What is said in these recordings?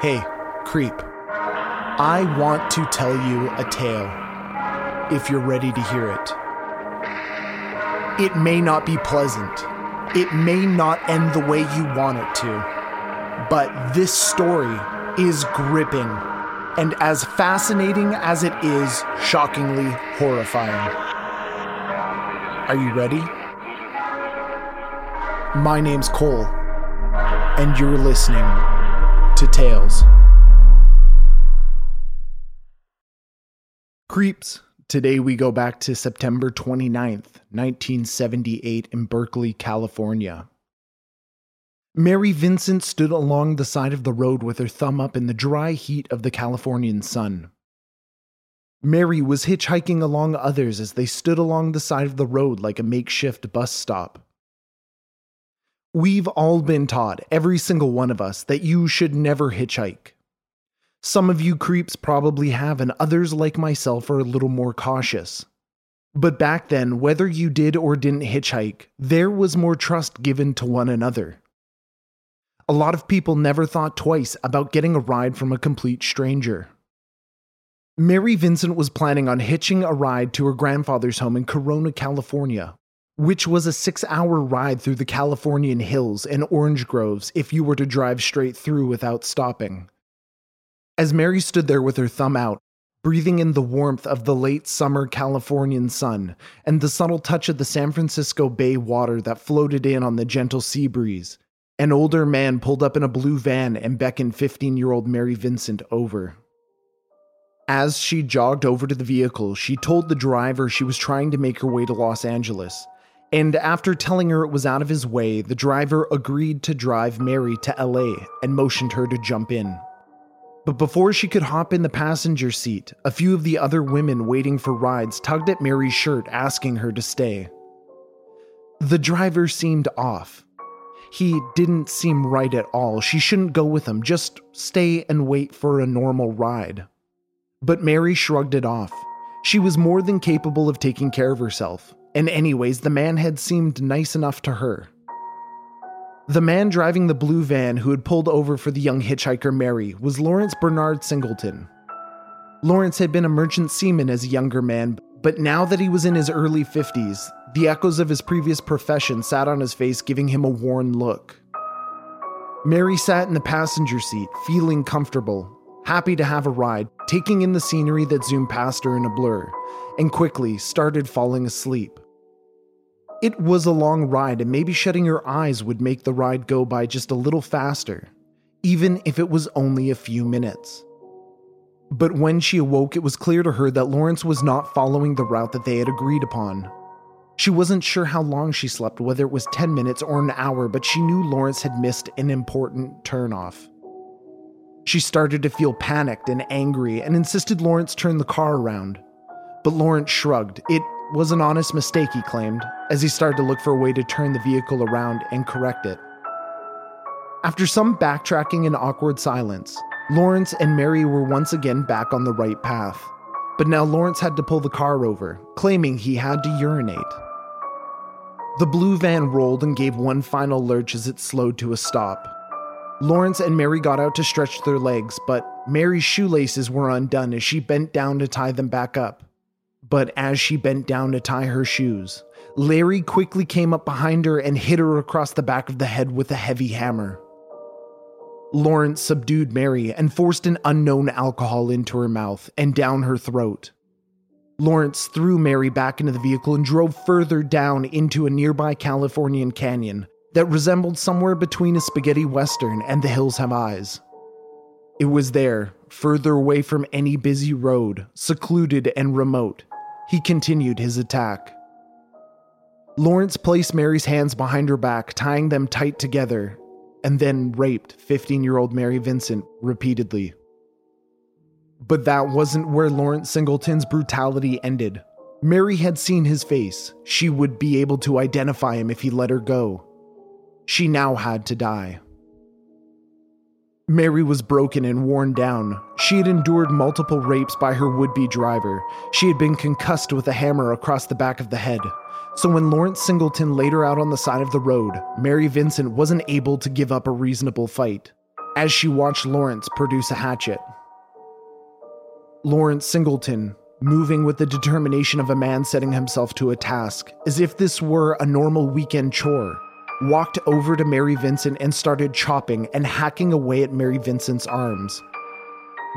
Hey, creep. I want to tell you a tale. If you're ready to hear it. It may not be pleasant. It may not end the way you want it to. But this story is gripping and as fascinating as it is, shockingly horrifying. Are you ready? My name's Cole, and you're listening to Tales. Creeps. Today we go back to September 29th, 1978, in Berkeley, California. Mary Vincent stood along the side of the road with her thumb up in the dry heat of the Californian sun. Mary was hitchhiking along others as they stood along the side of the road like a makeshift bus stop. We've all been taught, every single one of us, that you should never hitchhike. Some of you creeps probably have, and others, like myself, are a little more cautious. But back then, whether you did or didn't hitchhike, there was more trust given to one another. A lot of people never thought twice about getting a ride from a complete stranger. Mary Vincent was planning on hitching a ride to her grandfather's home in Corona, California, which was a six hour ride through the Californian hills and orange groves if you were to drive straight through without stopping. As Mary stood there with her thumb out, breathing in the warmth of the late summer Californian sun and the subtle touch of the San Francisco Bay water that floated in on the gentle sea breeze, an older man pulled up in a blue van and beckoned 15 year old Mary Vincent over. As she jogged over to the vehicle, she told the driver she was trying to make her way to Los Angeles and after telling her it was out of his way, the driver agreed to drive Mary to LA and motioned her to jump in. But before she could hop in the passenger seat, a few of the other women waiting for rides tugged at Mary's shirt, asking her to stay. The driver seemed off. He didn't seem right at all. She shouldn't go with him, just stay and wait for a normal ride. But Mary shrugged it off. She was more than capable of taking care of herself. And, anyways, the man had seemed nice enough to her. The man driving the blue van who had pulled over for the young hitchhiker Mary was Lawrence Bernard Singleton. Lawrence had been a merchant seaman as a younger man, but now that he was in his early 50s, the echoes of his previous profession sat on his face, giving him a worn look. Mary sat in the passenger seat, feeling comfortable, happy to have a ride, taking in the scenery that zoomed past her in a blur, and quickly started falling asleep. It was a long ride, and maybe shutting her eyes would make the ride go by just a little faster, even if it was only a few minutes. But when she awoke, it was clear to her that Lawrence was not following the route that they had agreed upon. She wasn't sure how long she slept, whether it was 10 minutes or an hour, but she knew Lawrence had missed an important turnoff. She started to feel panicked and angry and insisted Lawrence turn the car around. But Lawrence shrugged. It was an honest mistake, he claimed, as he started to look for a way to turn the vehicle around and correct it. After some backtracking and awkward silence, Lawrence and Mary were once again back on the right path. But now Lawrence had to pull the car over, claiming he had to urinate. The blue van rolled and gave one final lurch as it slowed to a stop. Lawrence and Mary got out to stretch their legs, but Mary's shoelaces were undone as she bent down to tie them back up. But as she bent down to tie her shoes, Larry quickly came up behind her and hit her across the back of the head with a heavy hammer. Lawrence subdued Mary and forced an unknown alcohol into her mouth and down her throat. Lawrence threw Mary back into the vehicle and drove further down into a nearby Californian canyon that resembled somewhere between a spaghetti western and the hills have eyes. It was there, further away from any busy road, secluded and remote, he continued his attack. Lawrence placed Mary's hands behind her back, tying them tight together, and then raped 15 year old Mary Vincent repeatedly. But that wasn't where Lawrence Singleton's brutality ended. Mary had seen his face. She would be able to identify him if he let her go. She now had to die. Mary was broken and worn down. She had endured multiple rapes by her would be driver. She had been concussed with a hammer across the back of the head. So when Lawrence Singleton laid her out on the side of the road, Mary Vincent wasn't able to give up a reasonable fight. as she watched Lawrence produce a hatchet. Lawrence Singleton, moving with the determination of a man setting himself to a task, as if this were a normal weekend chore, walked over to Mary Vincent and started chopping and hacking away at Mary Vincent's arms.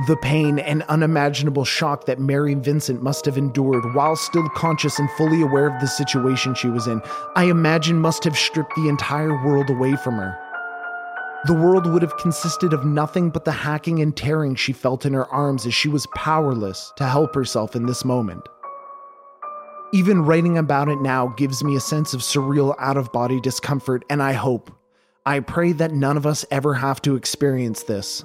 The pain and unimaginable shock that Mary Vincent must have endured while still conscious and fully aware of the situation she was in, I imagine must have stripped the entire world away from her. The world would have consisted of nothing but the hacking and tearing she felt in her arms as she was powerless to help herself in this moment. Even writing about it now gives me a sense of surreal out of body discomfort, and I hope, I pray that none of us ever have to experience this.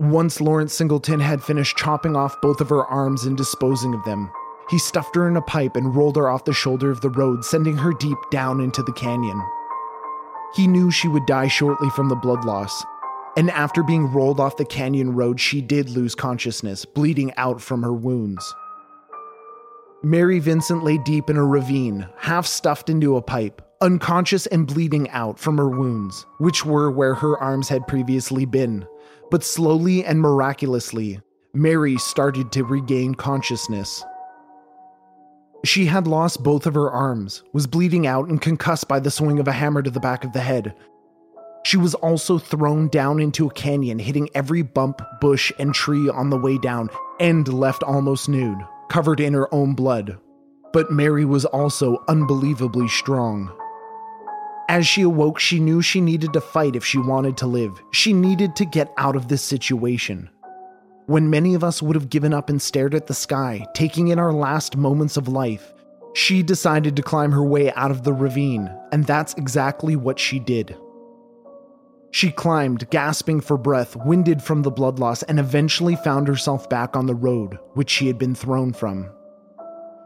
Once Lawrence Singleton had finished chopping off both of her arms and disposing of them, he stuffed her in a pipe and rolled her off the shoulder of the road, sending her deep down into the canyon. He knew she would die shortly from the blood loss, and after being rolled off the canyon road, she did lose consciousness, bleeding out from her wounds. Mary Vincent lay deep in a ravine, half stuffed into a pipe, unconscious and bleeding out from her wounds, which were where her arms had previously been, but slowly and miraculously, Mary started to regain consciousness. She had lost both of her arms, was bleeding out and concussed by the swing of a hammer to the back of the head. She was also thrown down into a canyon, hitting every bump, bush, and tree on the way down, and left almost nude, covered in her own blood. But Mary was also unbelievably strong. As she awoke, she knew she needed to fight if she wanted to live. She needed to get out of this situation. When many of us would have given up and stared at the sky, taking in our last moments of life, she decided to climb her way out of the ravine, and that's exactly what she did. She climbed, gasping for breath, winded from the blood loss, and eventually found herself back on the road, which she had been thrown from.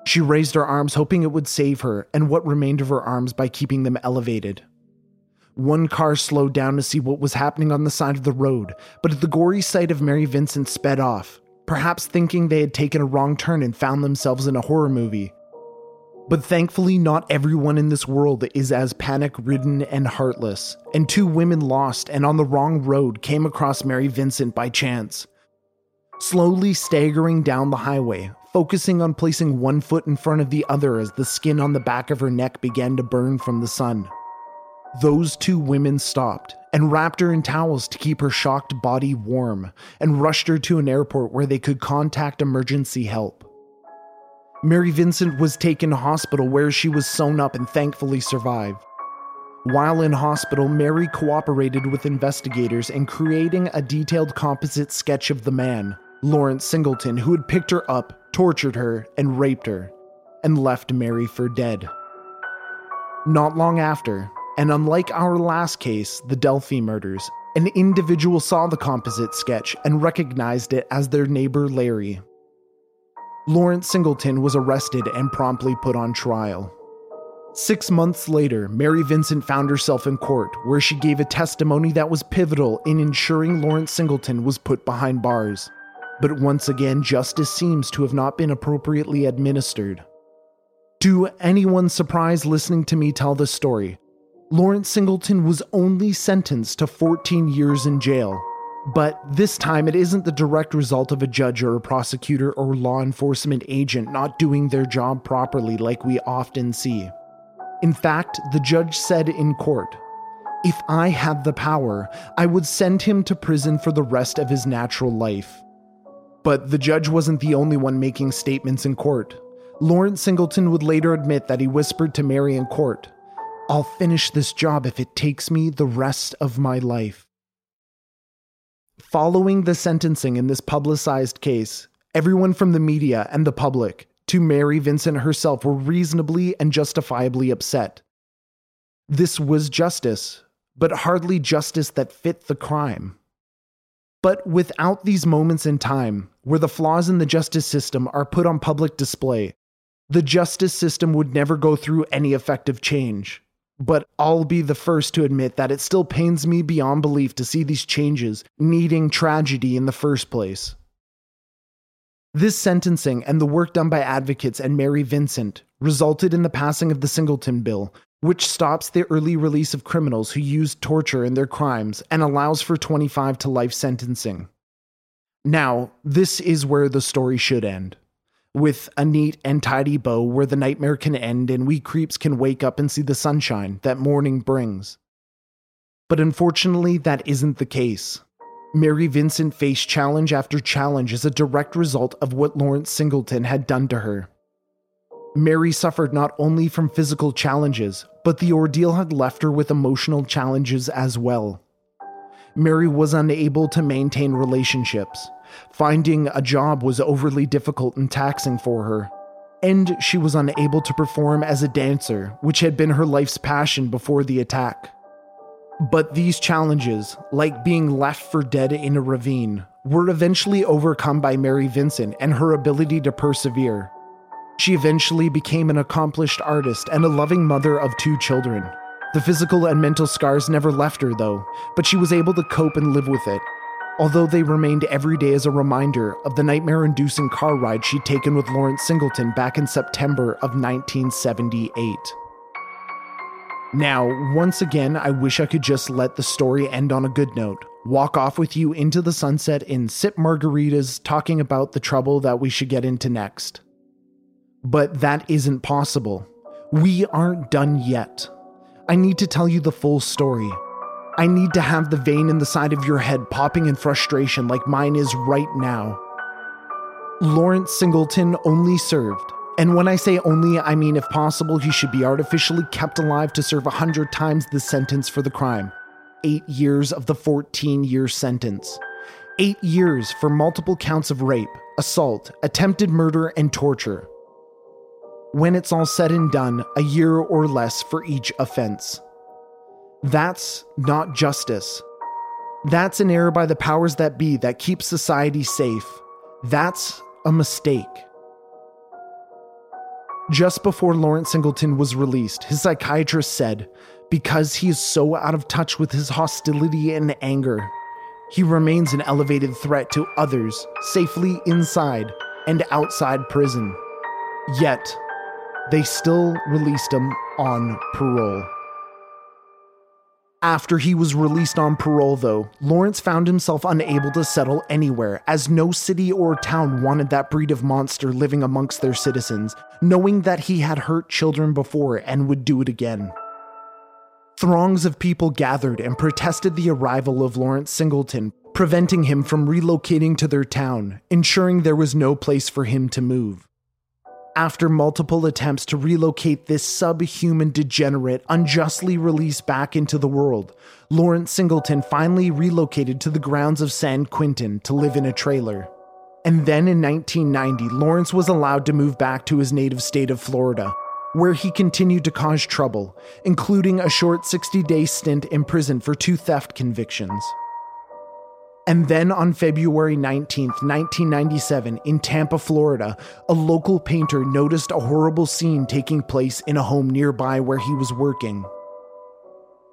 She raised her arms, hoping it would save her and what remained of her arms by keeping them elevated. One car slowed down to see what was happening on the side of the road, but at the gory sight of Mary Vincent sped off, perhaps thinking they had taken a wrong turn and found themselves in a horror movie. But thankfully, not everyone in this world is as panic ridden and heartless, and two women lost and on the wrong road came across Mary Vincent by chance. Slowly staggering down the highway, focusing on placing one foot in front of the other as the skin on the back of her neck began to burn from the sun. Those two women stopped and wrapped her in towels to keep her shocked body warm and rushed her to an airport where they could contact emergency help. Mary Vincent was taken to hospital where she was sewn up and thankfully survived. While in hospital, Mary cooperated with investigators in creating a detailed composite sketch of the man, Lawrence Singleton, who had picked her up tortured her, and raped her, and left Mary for dead. Not long after, and unlike our last case, the Delphi murders, an individual saw the composite sketch and recognized it as their neighbor Larry. Lawrence Singleton was arrested and promptly put on trial. Six months later, Mary Vincent found herself in court, where she gave a testimony that was pivotal in ensuring Lawrence Singleton was put behind bars. But once again, justice seems to have not been appropriately administered. To anyone surprised listening to me tell this story, Lawrence Singleton was only sentenced to 14 years in jail. But this time, it isn't the direct result of a judge or a prosecutor or law enforcement agent not doing their job properly like we often see. In fact, the judge said in court, If I had the power, I would send him to prison for the rest of his natural life. But the judge wasn't the only one making statements in court. Lawrence Singleton would later admit that he whispered to Mary in court, I'll finish this job if it takes me the rest of my life. Following the sentencing in this publicized case, everyone from the media and the public to Mary Vincent herself were reasonably and justifiably upset. This was justice, but hardly justice that fit the crime. But without these moments in time, where the flaws in the justice system are put on public display, the justice system would never go through any effective change. But I'll be the first to admit that it still pains me beyond belief to see these changes needing tragedy in the first place. This sentencing and the work done by advocates and Mary Vincent resulted in the passing of the Singleton Bill, which stops the early release of criminals who used torture in their crimes and allows for 25 to life sentencing. Now, this is where the story should end. With a neat and tidy bow where the nightmare can end and we creeps can wake up and see the sunshine that morning brings. But unfortunately, that isn't the case. Mary Vincent faced challenge after challenge as a direct result of what Lawrence Singleton had done to her. Mary suffered not only from physical challenges, but the ordeal had left her with emotional challenges as well. Mary was unable to maintain relationships. Finding a job was overly difficult and taxing for her. And she was unable to perform as a dancer, which had been her life's passion before the attack. But these challenges, like being left for dead in a ravine, were eventually overcome by Mary Vincent and her ability to persevere. She eventually became an accomplished artist and a loving mother of two children. The physical and mental scars never left her, though, but she was able to cope and live with it, although they remained every day as a reminder of the nightmare inducing car ride she'd taken with Lawrence Singleton back in September of 1978. Now, once again, I wish I could just let the story end on a good note. Walk off with you into the sunset and sip margaritas talking about the trouble that we should get into next. But that isn't possible. We aren't done yet. I need to tell you the full story. I need to have the vein in the side of your head popping in frustration like mine is right now. Lawrence Singleton only served, and when I say only, I mean if possible, he should be artificially kept alive to serve a hundred times the sentence for the crime. Eight years of the 14 year sentence. Eight years for multiple counts of rape, assault, attempted murder, and torture when it's all said and done, a year or less for each offense. That's not justice. That's an error by the powers that be that keeps society safe. That's a mistake. Just before Lawrence Singleton was released, his psychiatrist said, because he is so out of touch with his hostility and anger, he remains an elevated threat to others safely inside and outside prison. Yet, they still released him on parole. After he was released on parole, though, Lawrence found himself unable to settle anywhere, as no city or town wanted that breed of monster living amongst their citizens, knowing that he had hurt children before and would do it again. Throngs of people gathered and protested the arrival of Lawrence Singleton, preventing him from relocating to their town, ensuring there was no place for him to move. After multiple attempts to relocate this subhuman degenerate unjustly released back into the world, Lawrence Singleton finally relocated to the grounds of San Quentin to live in a trailer. And then in 1990, Lawrence was allowed to move back to his native state of Florida, where he continued to cause trouble, including a short 60 day stint in prison for two theft convictions. And then on February 19th, 1997, in Tampa, Florida, a local painter noticed a horrible scene taking place in a home nearby where he was working.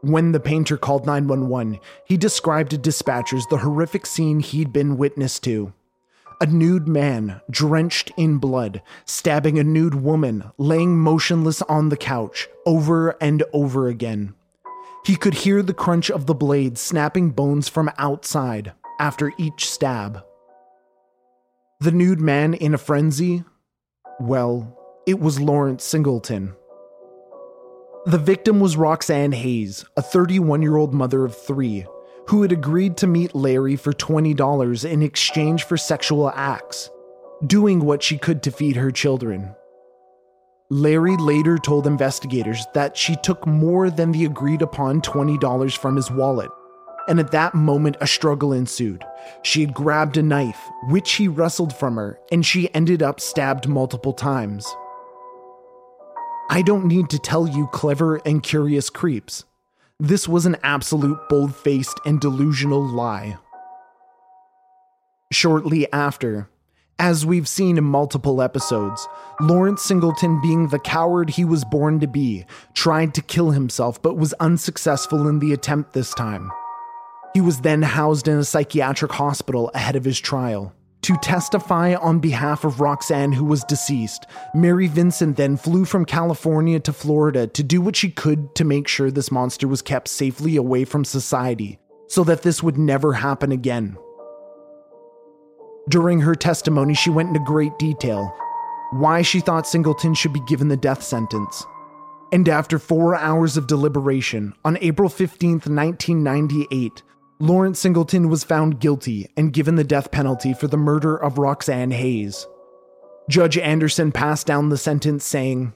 When the painter called 911, he described to dispatchers the horrific scene he'd been witness to. A nude man, drenched in blood, stabbing a nude woman, laying motionless on the couch, over and over again. He could hear the crunch of the blade snapping bones from outside after each stab. The nude man in a frenzy? Well, it was Lawrence Singleton. The victim was Roxanne Hayes, a 31 year old mother of three, who had agreed to meet Larry for $20 in exchange for sexual acts, doing what she could to feed her children. Larry later told investigators that she took more than the agreed upon $20 from his wallet and at that moment a struggle ensued. She had grabbed a knife, which he wrestled from her, and she ended up stabbed multiple times. I don't need to tell you, clever and curious creeps. This was an absolute bold faced and delusional lie. Shortly after, as we've seen in multiple episodes, Lawrence Singleton, being the coward he was born to be, tried to kill himself but was unsuccessful in the attempt this time. He was then housed in a psychiatric hospital ahead of his trial. To testify on behalf of Roxanne, who was deceased, Mary Vincent then flew from California to Florida to do what she could to make sure this monster was kept safely away from society so that this would never happen again. During her testimony, she went into great detail why she thought Singleton should be given the death sentence. And after four hours of deliberation, on April 15, 1998, Lawrence Singleton was found guilty and given the death penalty for the murder of Roxanne Hayes. Judge Anderson passed down the sentence saying,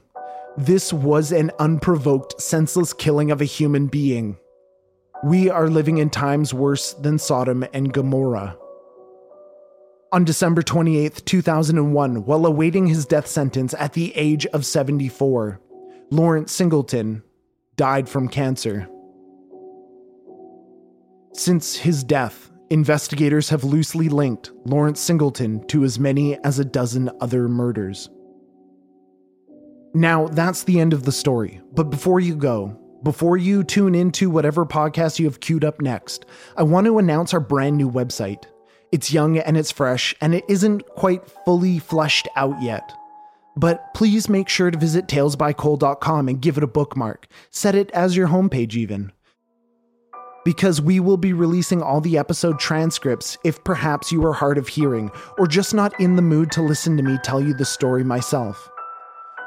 This was an unprovoked, senseless killing of a human being. We are living in times worse than Sodom and Gomorrah. On December 28, 2001, while awaiting his death sentence at the age of 74, Lawrence Singleton died from cancer. Since his death, investigators have loosely linked Lawrence Singleton to as many as a dozen other murders. Now, that's the end of the story, but before you go, before you tune into whatever podcast you have queued up next, I want to announce our brand new website. It's young and it's fresh, and it isn't quite fully fleshed out yet. But please make sure to visit talesbycole.com and give it a bookmark. Set it as your homepage, even because we will be releasing all the episode transcripts if perhaps you are hard of hearing or just not in the mood to listen to me tell you the story myself.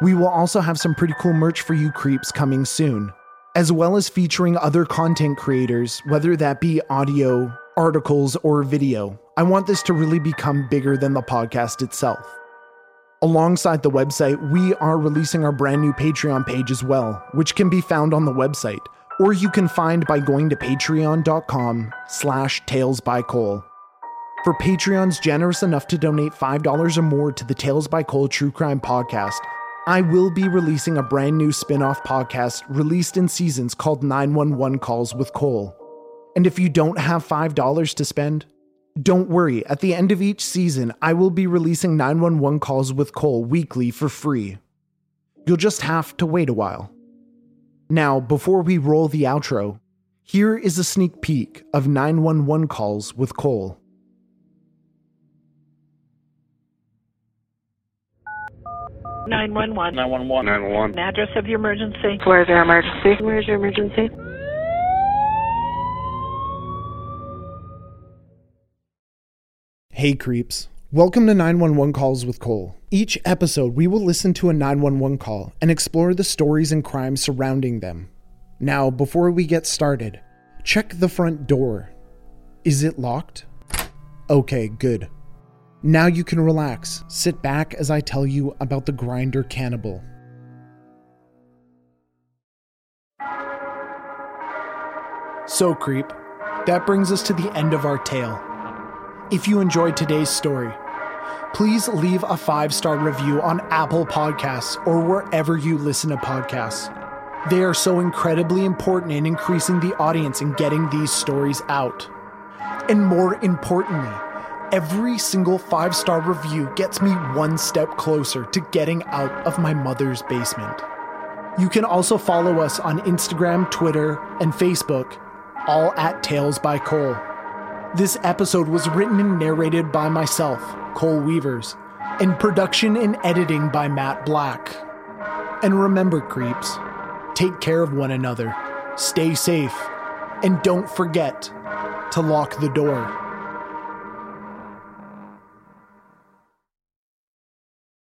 We will also have some pretty cool merch for you creeps coming soon, as well as featuring other content creators, whether that be audio, articles, or video. I want this to really become bigger than the podcast itself. Alongside the website, we are releasing our brand new Patreon page as well, which can be found on the website or you can find by going to patreon.com slash tales by cole for patreons generous enough to donate $5 or more to the tales by cole true crime podcast i will be releasing a brand new spin-off podcast released in seasons called 911 calls with cole and if you don't have $5 to spend don't worry at the end of each season i will be releasing 911 calls with cole weekly for free you'll just have to wait a while now, before we roll the outro, here is a sneak peek of 911 calls with Cole. Nine one one. Nine one one. Nine one one. Address of your emergency. Where's your emergency? Where's your emergency? Hey creeps. Welcome to 911 Calls with Cole. Each episode, we will listen to a 911 call and explore the stories and crimes surrounding them. Now, before we get started, check the front door. Is it locked? Okay, good. Now you can relax. Sit back as I tell you about the grinder cannibal. So, creep, that brings us to the end of our tale. If you enjoyed today's story, please leave a five star review on Apple Podcasts or wherever you listen to podcasts. They are so incredibly important in increasing the audience and getting these stories out. And more importantly, every single five star review gets me one step closer to getting out of my mother's basement. You can also follow us on Instagram, Twitter, and Facebook, all at Tales by Cole. This episode was written and narrated by myself, Cole Weavers, and production and editing by Matt Black. And remember, creeps, take care of one another, stay safe, and don't forget to lock the door.